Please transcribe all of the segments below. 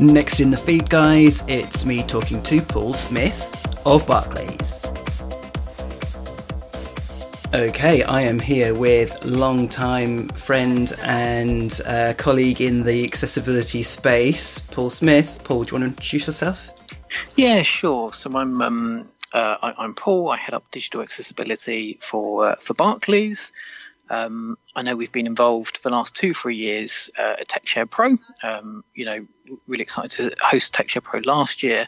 Next in the feed, guys, it's me talking to Paul Smith of Barclays. Okay, I am here with long-time friend and uh, colleague in the accessibility space, Paul Smith. Paul, do you want to introduce yourself? Yeah, sure. So I'm um, uh, I, am Paul. I head up digital accessibility for uh, for Barclays. Um, I know we've been involved for the last two, three years uh, at TechShare Pro. Um, you know, really excited to host TechShare Pro last year.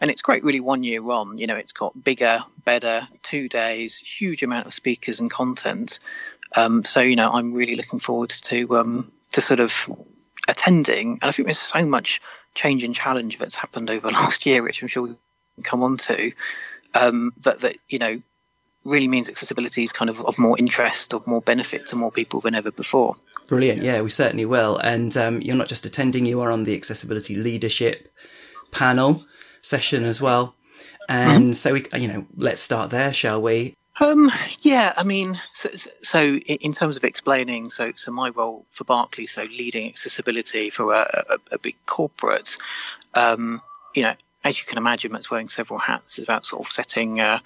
And it's great, really, one year on. You know, it's got bigger, better, two days, huge amount of speakers and content. Um, so, you know, I'm really looking forward to um, to sort of attending. And I think there's so much change and challenge that's happened over last year, which I'm sure we can come on to, um, that, that, you know, really means accessibility is kind of of more interest, of more benefit to more people than ever before. Brilliant. Yeah, we certainly will. And um, you're not just attending, you are on the accessibility leadership panel session as well. And mm-hmm. so we, you know, let's start there, shall we? Um, yeah, I mean, so, so, in terms of explaining, so so my role for Barclays, so leading accessibility for a, a, a big corporate, um, you know, as you can imagine, that's wearing several hats. It's about sort of setting uh,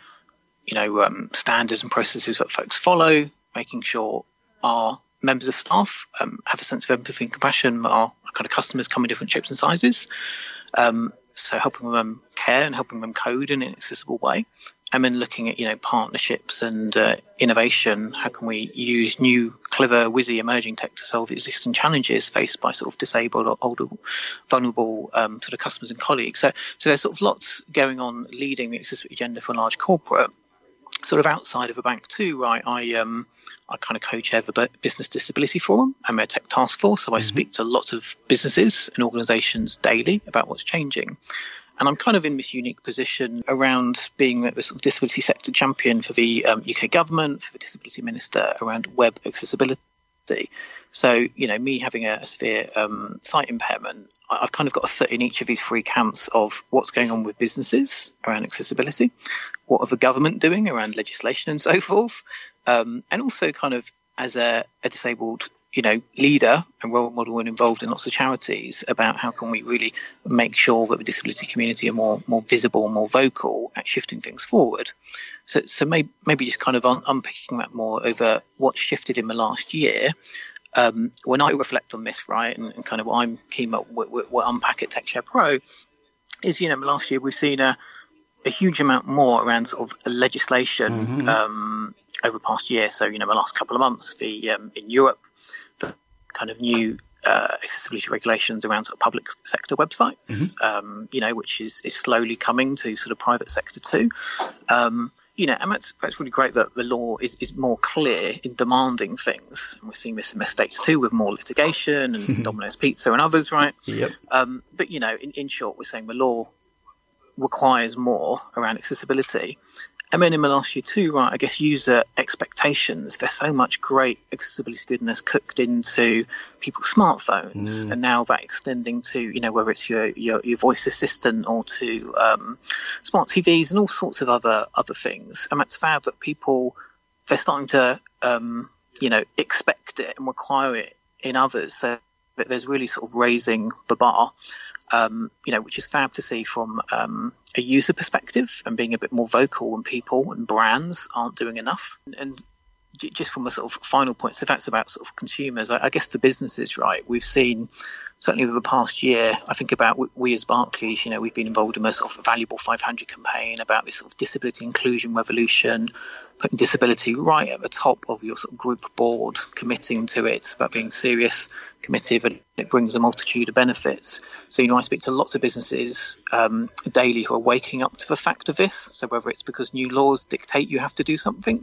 you know, um, standards and processes that folks follow, making sure our members of staff um, have a sense of empathy and compassion. Our kind of customers come in different shapes and sizes. Um, so helping them care and helping them code in an accessible way. And then looking at, you know, partnerships and uh, innovation. How can we use new, clever, whizzy emerging tech to solve existing challenges faced by sort of disabled or older, vulnerable um, sort of customers and colleagues? So, so there's sort of lots going on leading the accessibility agenda for a large corporate sort of outside of a bank too, right? I um, I kind of co-chair the Business Disability Forum and their tech task force, so I mm-hmm. speak to lots of businesses and organisations daily about what's changing. And I'm kind of in this unique position around being the sort of disability sector champion for the um, UK government, for the disability minister around web accessibility. So, you know, me having a, a severe um, sight impairment, I've kind of got a foot in each of these three camps of what's going on with businesses around accessibility, what are the government doing around legislation and so forth, um, and also kind of as a, a, disabled, you know, leader and role model and involved in lots of charities about how can we really make sure that the disability community are more more visible, more vocal at shifting things forward. So, so maybe, maybe just kind of un- unpicking that more over what shifted in the last year um, when I reflect on this, right, and, and kind of what I'm keen to what unpack at TechShare Pro is, you know, last year we've seen a, a huge amount more around sort of legislation mm-hmm. um, over the past year. So, you know, the last couple of months, the um, in Europe, kind of new uh, accessibility regulations around sort of public sector websites, mm-hmm. um, you know, which is, is slowly coming to sort of private sector too. Um, you know, and that's that's really great that the law is, is more clear in demanding things. And we're seeing this in the states too, with more litigation and Domino's Pizza and others, right? Yep. Um, but you know, in, in short, we're saying the law requires more around accessibility, and then in year too, right, I guess user expectations. There's so much great accessibility goodness cooked into people's smartphones, mm. and now that extending to you know whether it's your your, your voice assistant or to um, smart TVs and all sorts of other other things. And that's fab that people they're starting to um, you know expect it and require it in others. So there's really sort of raising the bar um, you know, which is fab to see from um, a user perspective and being a bit more vocal when people and brands aren't doing enough. And just from a sort of final point, so that's about sort of consumers. I, I guess for businesses, right? We've seen certainly over the past year, I think about we as Barclays, you know, we've been involved in a sort of valuable 500 campaign about this sort of disability inclusion revolution, putting disability right at the top of your sort of group board, committing to it, about being serious, committed, and it brings a multitude of benefits. So, you know, I speak to lots of businesses um, daily who are waking up to the fact of this. So, whether it's because new laws dictate you have to do something.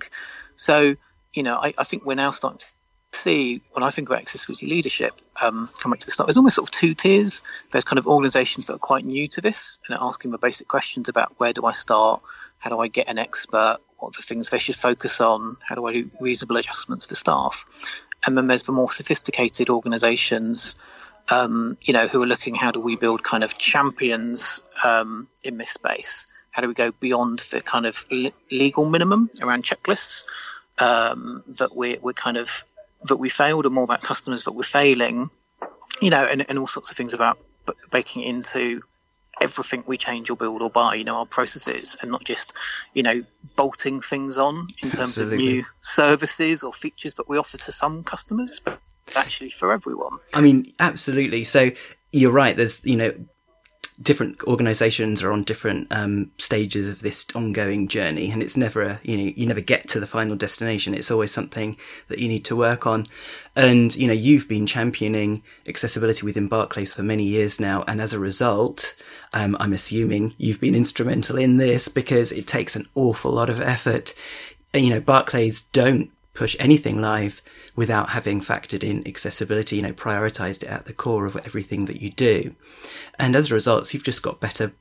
So, you know, I, I think we're now starting to see when I think about accessibility leadership, um, come back to the start, there's almost sort of two tiers. There's kind of organisations that are quite new to this and are asking the basic questions about where do I start, how do I get an expert, what are the things they should focus on, how do I do reasonable adjustments to staff, and then there's the more sophisticated organisations. Um, you know, who are looking how do we build kind of champions um, in this space? How do we go beyond the kind of legal minimum around checklists um, that we're, we're kind of that we failed and more about customers that we're failing, you know, and, and all sorts of things about baking into everything we change or build or buy, you know, our processes and not just, you know, bolting things on in terms Absolutely. of new services or features that we offer to some customers, but actually for everyone. I mean, absolutely. So you're right. There's, you know, different organizations are on different um, stages of this ongoing journey and it's never a, you know you never get to the final destination. It's always something that you need to work on. And you know you've been championing accessibility within barclays for many years now and as a result um, i'm assuming you've been instrumental in this because it takes an awful lot of effort. You know barclays don't push anything live without having factored in accessibility, you know, prioritized it at the core of everything that you do. And as a result, you've just got better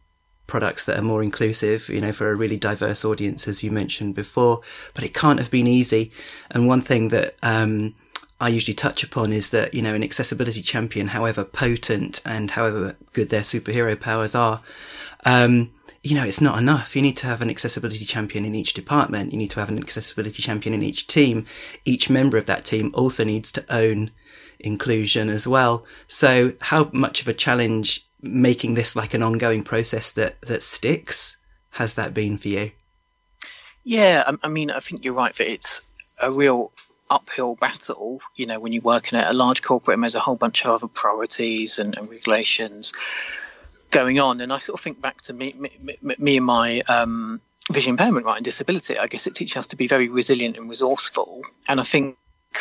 products that are more inclusive, you know, for a really diverse audience, as you mentioned before. But it can't have been easy. And one thing that, um, I usually touch upon is that, you know, an accessibility champion, however potent and however good their superhero powers are, um, you know, it's not enough. You need to have an accessibility champion in each department. You need to have an accessibility champion in each team. Each member of that team also needs to own inclusion as well. So how much of a challenge making this like an ongoing process that, that sticks has that been for you? Yeah, I, I mean, I think you're right that it's a real uphill battle, you know, when you're working at a large corporate and there's a whole bunch of other priorities and, and regulations going on. And I sort of think back to me, me, me and my um, vision impairment, right, and disability. I guess it teaches us to be very resilient and resourceful. And I think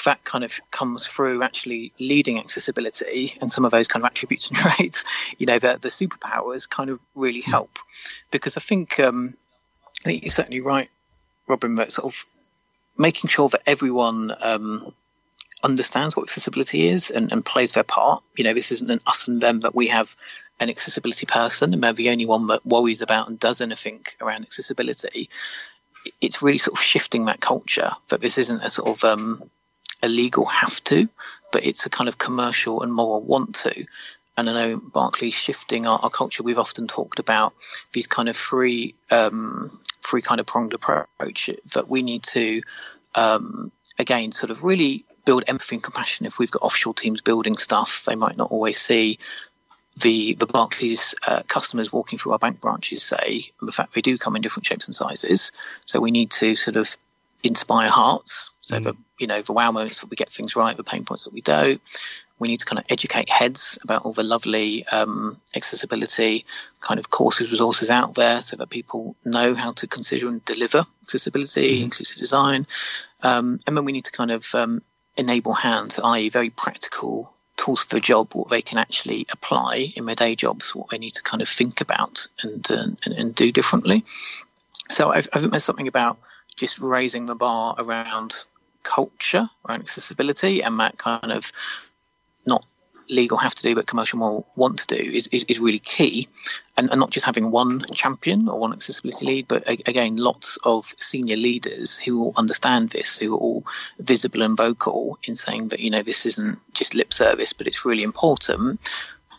that kind of comes through actually leading accessibility and some of those kind of attributes and traits. You know, the the superpowers kind of really hmm. help because I think um, I think you're certainly right, Robin. That sort of making sure that everyone um, understands what accessibility is and, and plays their part. You know, this isn't an us and them that we have an accessibility person and they're the only one that worries about and does anything around accessibility. It's really sort of shifting that culture that this isn't a sort of um, a legal have to, but it's a kind of commercial and moral want to. And I know Barclays shifting our, our culture. We've often talked about these kind of free, um, free kind of pronged approach that we need to, um, again, sort of really build empathy and compassion. If we've got offshore teams building stuff, they might not always see the the Barclays uh, customers walking through our bank branches say the fact they do come in different shapes and sizes. So we need to sort of inspire hearts. So mm. the you know the wow moments that we get things right, the pain points that we don't. We need to kind of educate heads about all the lovely um, accessibility kind of courses, resources out there, so that people know how to consider and deliver accessibility, mm. inclusive design, um, and then we need to kind of um, enable hands, i.e., very practical tools for the job, what they can actually apply in their day jobs, what they need to kind of think about and uh, and, and, do differently. So I, I think there's something about just raising the bar around culture, around accessibility, and that kind of not legal have to do but commercial moral want to do is, is, is really key and, and, not just having one champion or one accessibility lead but again lots of senior leaders who will understand this who are all visible and vocal in saying that you know this isn't just lip service but it's really important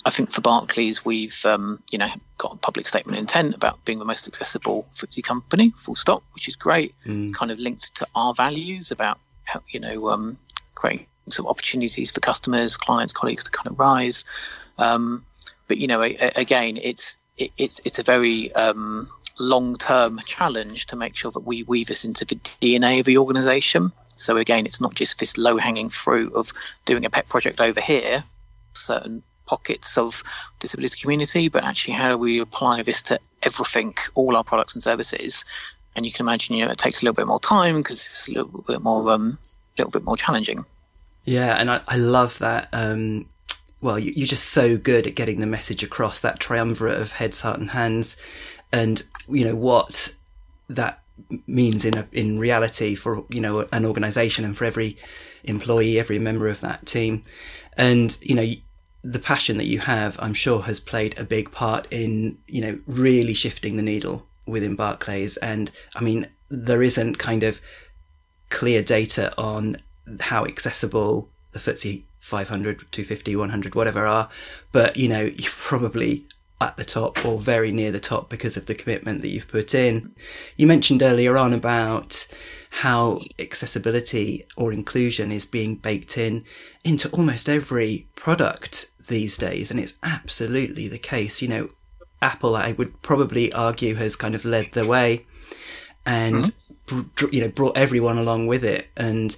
I think for Barclays, we've um, you know got a public statement of intent about being the most accessible FTSE company, full stop, which is great. Mm. Kind of linked to our values about how, you know um, creating sort of opportunities for customers, clients, colleagues to kind of rise. Um, but you know, a, a, again, it's it, it's it's a very um, long-term challenge to make sure that we weave this into the DNA of the organisation. So again, it's not just this low-hanging fruit of doing a pet project over here, certain pockets of disability community, but actually how do we apply this to everything, all our products and services? And you can imagine, you know, it takes a little bit more time because it's a little bit more, um, little bit more challenging. Yeah, and I, I love that. Um, well, you, you're just so good at getting the message across that triumvirate of heads, heart, and hands, and you know what that means in a, in reality for you know an organization and for every employee, every member of that team, and you know the passion that you have, I'm sure, has played a big part in you know really shifting the needle within Barclays. And I mean, there isn't kind of clear data on how accessible the FTSE 500, 250, 100, whatever are. But, you know, you're probably at the top or very near the top because of the commitment that you've put in. You mentioned earlier on about how accessibility or inclusion is being baked in into almost every product these days, and it's absolutely the case. You know, Apple, I would probably argue, has kind of led the way, and mm-hmm. you know brought everyone along with it, and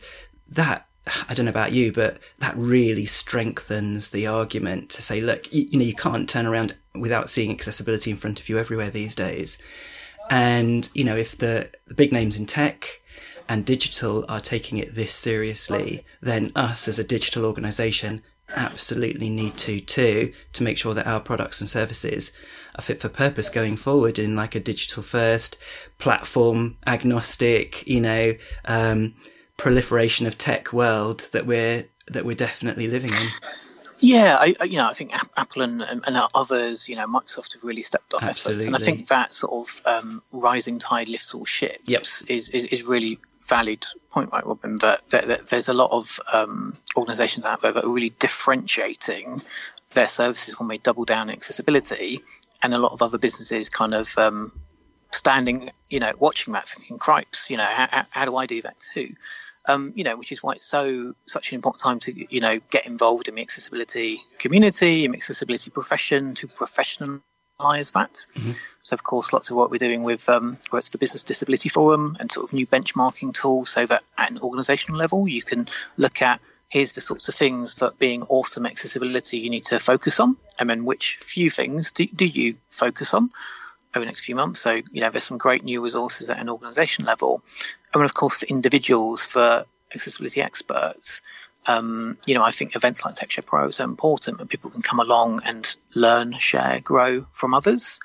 that I don't know about you, but that really strengthens the argument to say, look, you, you, know, you can't turn around without seeing accessibility in front of you everywhere these days. And, you know, if the, the big names in tech and digital are taking it this seriously, then us as a digital organization absolutely need to too, to make sure that our products and services are fit for purpose going forward in like a digital first platform agnostic, you know, um, proliferation of tech world that we're that we're definitely living in. Yeah, I, you know, I think Apple and, and, others, you know, Microsoft have really stepped up Absolutely. efforts, and I think that sort of um, rising tide lifts all ships yep. is, is is really valid point, right, Robin? That, that, that there's a lot of um, organisations out there that are really differentiating their services when they double down on accessibility, and a lot of other businesses kind of um, standing, you know, watching that, thinking, "Cripes, you know, how, how do I do that too?" Um, you know, which is why it's so such an important time to you know get involved in the accessibility community, in the accessibility profession, to professionalize that. Mm-hmm. So, of course, lots of what we're doing with um, where it's the Business Disability Forum and sort of new benchmarking tools, so that at an organisational level you can look at here's the sorts of things that being awesome accessibility you need to focus on, and then which few things do, do you focus on over the next few months. So, you know, there's some great new resources at an organisation level. And then, of course, for individuals, for accessibility experts, um, you know, I think events like TechShare Pro are so important and people can come along and learn, share, grow from others.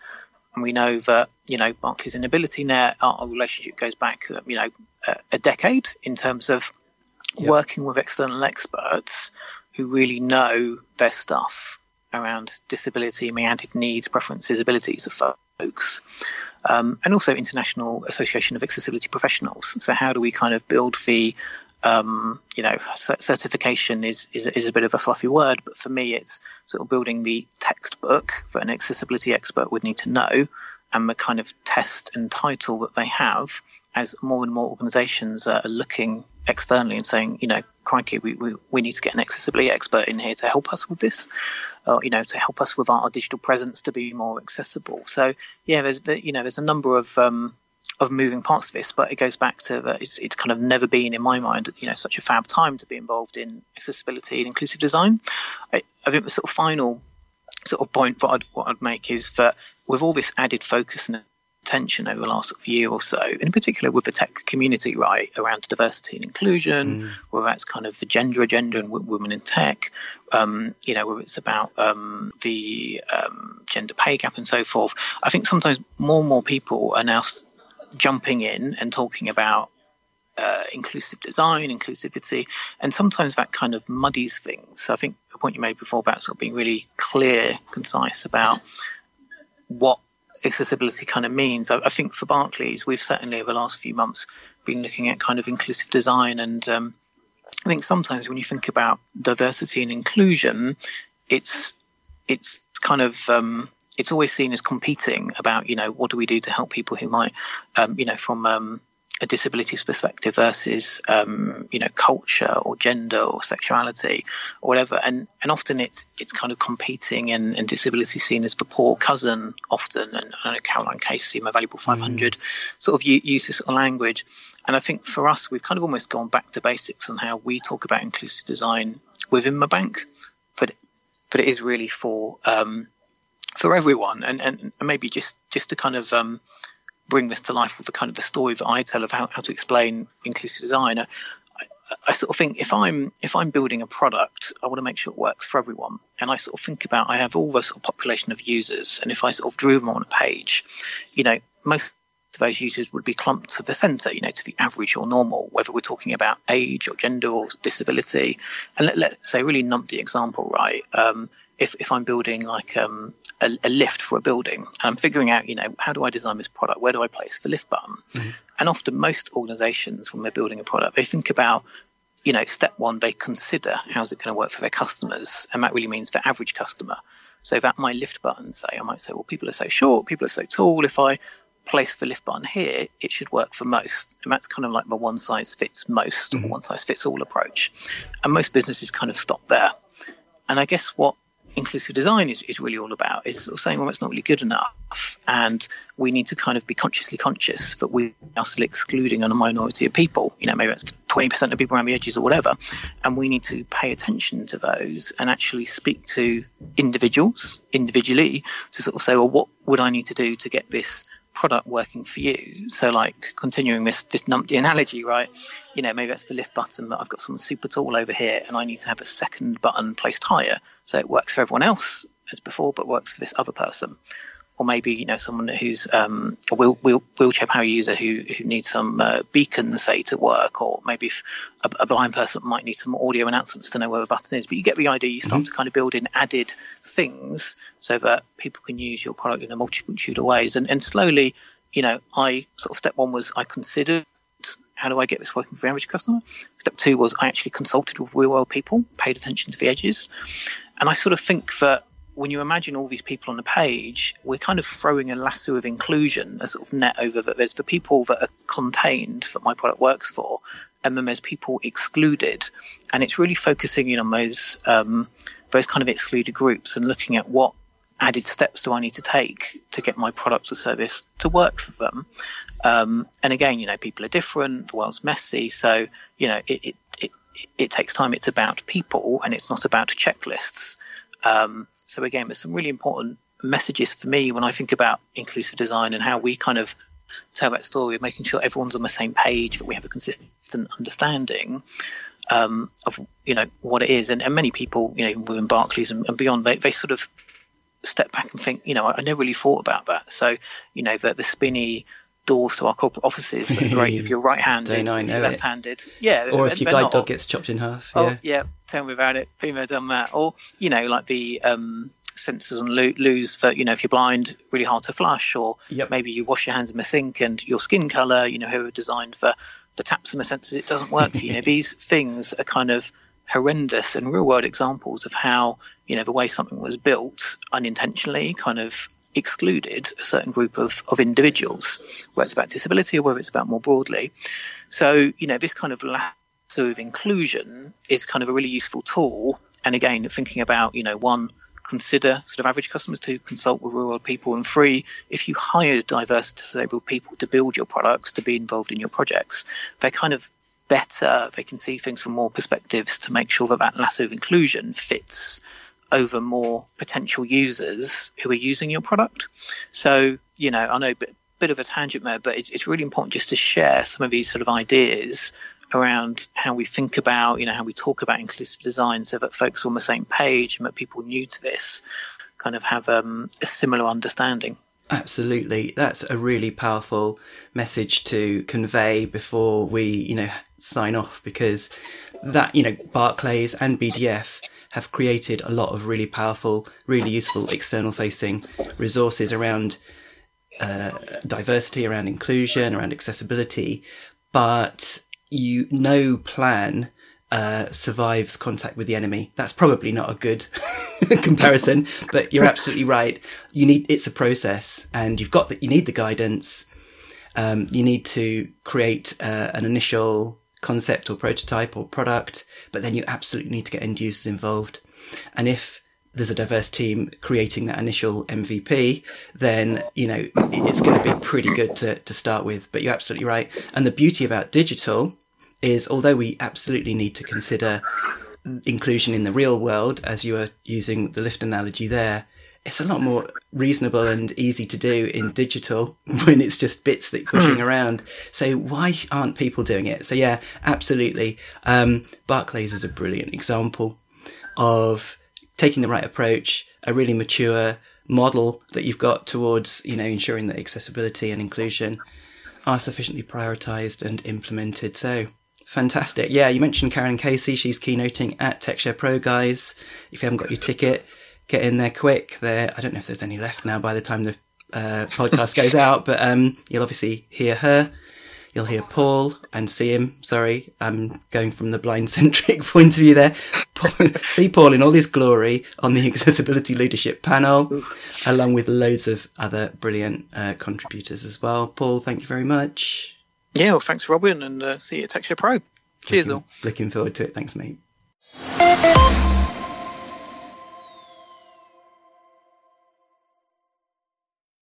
And we know that, you know, Barclays and AbilityNet, our relationship goes back, uh, you know, a, a decade in terms of yep. working with external experts who really know their stuff around disability, meanded needs, preferences, abilities of folks, um, and also International Association of Accessibility Professionals. So, how do we kind of build the um, you know, certification is, is is a bit of a fluffy word, but for me, it's sort of building the textbook that an accessibility expert would need to know, and the kind of test and title that they have as more and more organisations are looking externally and saying, you know, crikey, we, we, we need to get an accessibility expert in here to help us with this, you know, to help us with our, our digital presence to be more accessible. So, yeah, there's, you know, there's a number of, um, of moving parts of this, but it goes back to that it's, it's kind of never been in my mind, you know, such a fab time to be involved in accessibility and inclusive design. I, I think the sort of final sort of point what I'd, what I'd make is that with all this added focus and attention over the last sort of year or so, in particular with the tech community, right, around diversity and inclusion, mm. whether that's kind of the gender agenda and w- women in tech, um, you know, whether it's about um, the um, gender pay gap and so forth. I think sometimes more and more people are now jumping in and talking about uh, inclusive design, inclusivity, and sometimes that kind of muddies things. So I think the point you made before about sort of being really clear, concise about what accessibility kind of means. I, I, think for Barclays, we've certainly over the last few months been looking at kind of inclusive design, and um, I think sometimes when you think about diversity and inclusion, it's it's kind of um, it's always seen as competing about you know what do we do to help people who might um, you know from um, a disabilities perspective versus um, you know culture or gender or sexuality or whatever. And and often it's it's kind of competing and, and disability seen as the poor cousin often. And I know Caroline Casey my valuable 500 mm. sort of use this language. And I think for us we've kind of almost gone back to basics on how we talk about inclusive design within the bank. But but it is really for um, for everyone. And, and maybe just just to kind of um, bring this to life with the kind of the story that I tell of how, how to explain inclusive design. I, I, sort of think if I'm if I'm building a product, I want to make sure it works for everyone. And I sort of think about I have all the sort of population of users, and if I sort of drew them on a page, you know, most of those users would be clumped to the centre, you know, to the average or normal, whether we're talking about age or gender or disability. And let, let's say, really numpty example, right? Um, if, if I'm building like um, a, a, lift for a building and I'm figuring out, you know, how do I design this product? Where do I place the lift button? Mm-hmm. And often most organizations, when they're building a product, they think about, you know, step one, they consider how's it going to work for their customers. And that really means the average customer. So that my lift button, say, I might say, well, people are so short, people are so tall. If I place the lift button here, it should work for most. And that's kind of like the one size fits most mm-hmm. or one size fits all approach. And most businesses kind of stop there. And I guess what inclusive design is, is really all about is sort of saying, well, it's not really good enough. And we need to kind of be consciously conscious that we are still excluding a minority of people. You know, maybe it's 20% of people around the edges or whatever. And we need to pay attention to those and actually speak to individuals individually to sort of say, well, what would I need to do to get this product working for you. So, like continuing this this numpty analogy, right? You know, maybe that's the lift button, that I've got something super tall over here, and I need to have a second button placed higher, so it works for everyone else as before, but works for this other person or maybe you know someone who's um, a wheel, wheel, wheelchair power user who who needs some uh, beacons say to work, or maybe a, a, blind person might need some audio announcements to know where the button is. But you get the idea. You start mm-hmm. to kind of build in added things so that people can use your product in a multitude of ways, and and slowly, you know, I sort of step one was I considered how do I get this working for the average customer? Step two was I actually consulted with real world people, paid attention to the edges. And I sort of think that when you imagine all these people on the page, we're kind of throwing a lasso of inclusion, a sort of net over that. There's the people that are contained that my product works for, and then there's people excluded, and it's really focusing in on those um, those kind of excluded groups and looking at what added steps do I need to take to get my product or service to work for them. Um, and again, you know, people are different. The world's messy, so you know, it, it it it takes time. It's about people, and it's not about checklists. Um, so again, there's some really important messages for me when I think about inclusive design and how we kind of tell that story of making sure everyone's on the same page, that we have a consistent understanding um, of you know what it is. And, and many people, you know, within Barclays and, and beyond, they, they sort of step back and think, you know, I, I never really thought about that. So, you know, the, the spinny doors to our corporate offices that great if you're right-handed, if you're left-handed. Yeah, or if your guide dog gets chopped in half. Oh, yeah. yeah, tell me about it. Been done that. Or you know, like the um, sensors on loos for you know if you're blind, really hard to flush, or yep. maybe you wash your hands in the sink and your skin color, you know, who are designed for the taps and the sensors, it doesn't work for you. you know, these things are kind of horrendous and real world examples of how you know the way something was built unintentionally kind of excluded a certain group of, of individuals, whether it's about disability or whether it's about more broadly. So, you know, this kind of lasso of inclusion is kind of a really useful tool. And again, thinking about, you know, one, consider sort of average customers to consult with world people, and three, if you hire diverse disabled people to build your products, to be involved in your projects, they're kind of better. They can see things from more perspectives to make sure that that lasso of inclusion fits over more potential users who are using your product. So, you know, I know a bit, bit of a tangent there, but it's, it's really important just to share some of these sort of ideas around how we think about, you know, how we talk about inclusive design so that folks are on the same page and that people new to this kind of have um, a similar understanding. Absolutely. That's a really powerful message to convey before we, you know, sign off because that, you know, Barclays and BDF have created a lot of really powerful, really useful external facing resources around uh, diversity, around inclusion, around accessibility. But you, no plan uh, survives contact with the enemy. That's probably not a good comparison, but you're absolutely right. You need it's a process, and you've got the, you need the guidance. Um, you need to create uh, an initial concept or prototype or product, but then you absolutely need to get end users involved. And if there's a diverse team creating that initial MVP, then, you know, it's going to be pretty good to, to start with. But you're absolutely right. And the beauty about digital is although we absolutely need to consider inclusion in the real world, as you were using the lift analogy there, it's a lot more reasonable and easy to do in digital when it's just bits that you're pushing hmm. around. So why aren't people doing it? So yeah, absolutely. Um, Barclays is a brilliant example of taking the right approach, a really mature model that you've got towards, you know, ensuring that accessibility and inclusion are sufficiently prioritized and implemented. So fantastic. Yeah, you mentioned Karen Casey. She's keynoting at TechShare Pro, guys. If you haven't got your ticket, get in there quick. There, I don't know if there's any left now by the time the uh, podcast goes out, but um, you'll obviously hear her. You'll hear Paul and see him. Sorry, I'm going from the blind centric point of view there. Paul, see Paul in all his glory on the accessibility leadership panel, along with loads of other brilliant uh, contributors as well. Paul, thank you very much. Yeah, well, thanks, Robin, and uh, see you at TechShare Pro. Cheers, looking, all. Looking forward to it. Thanks, mate.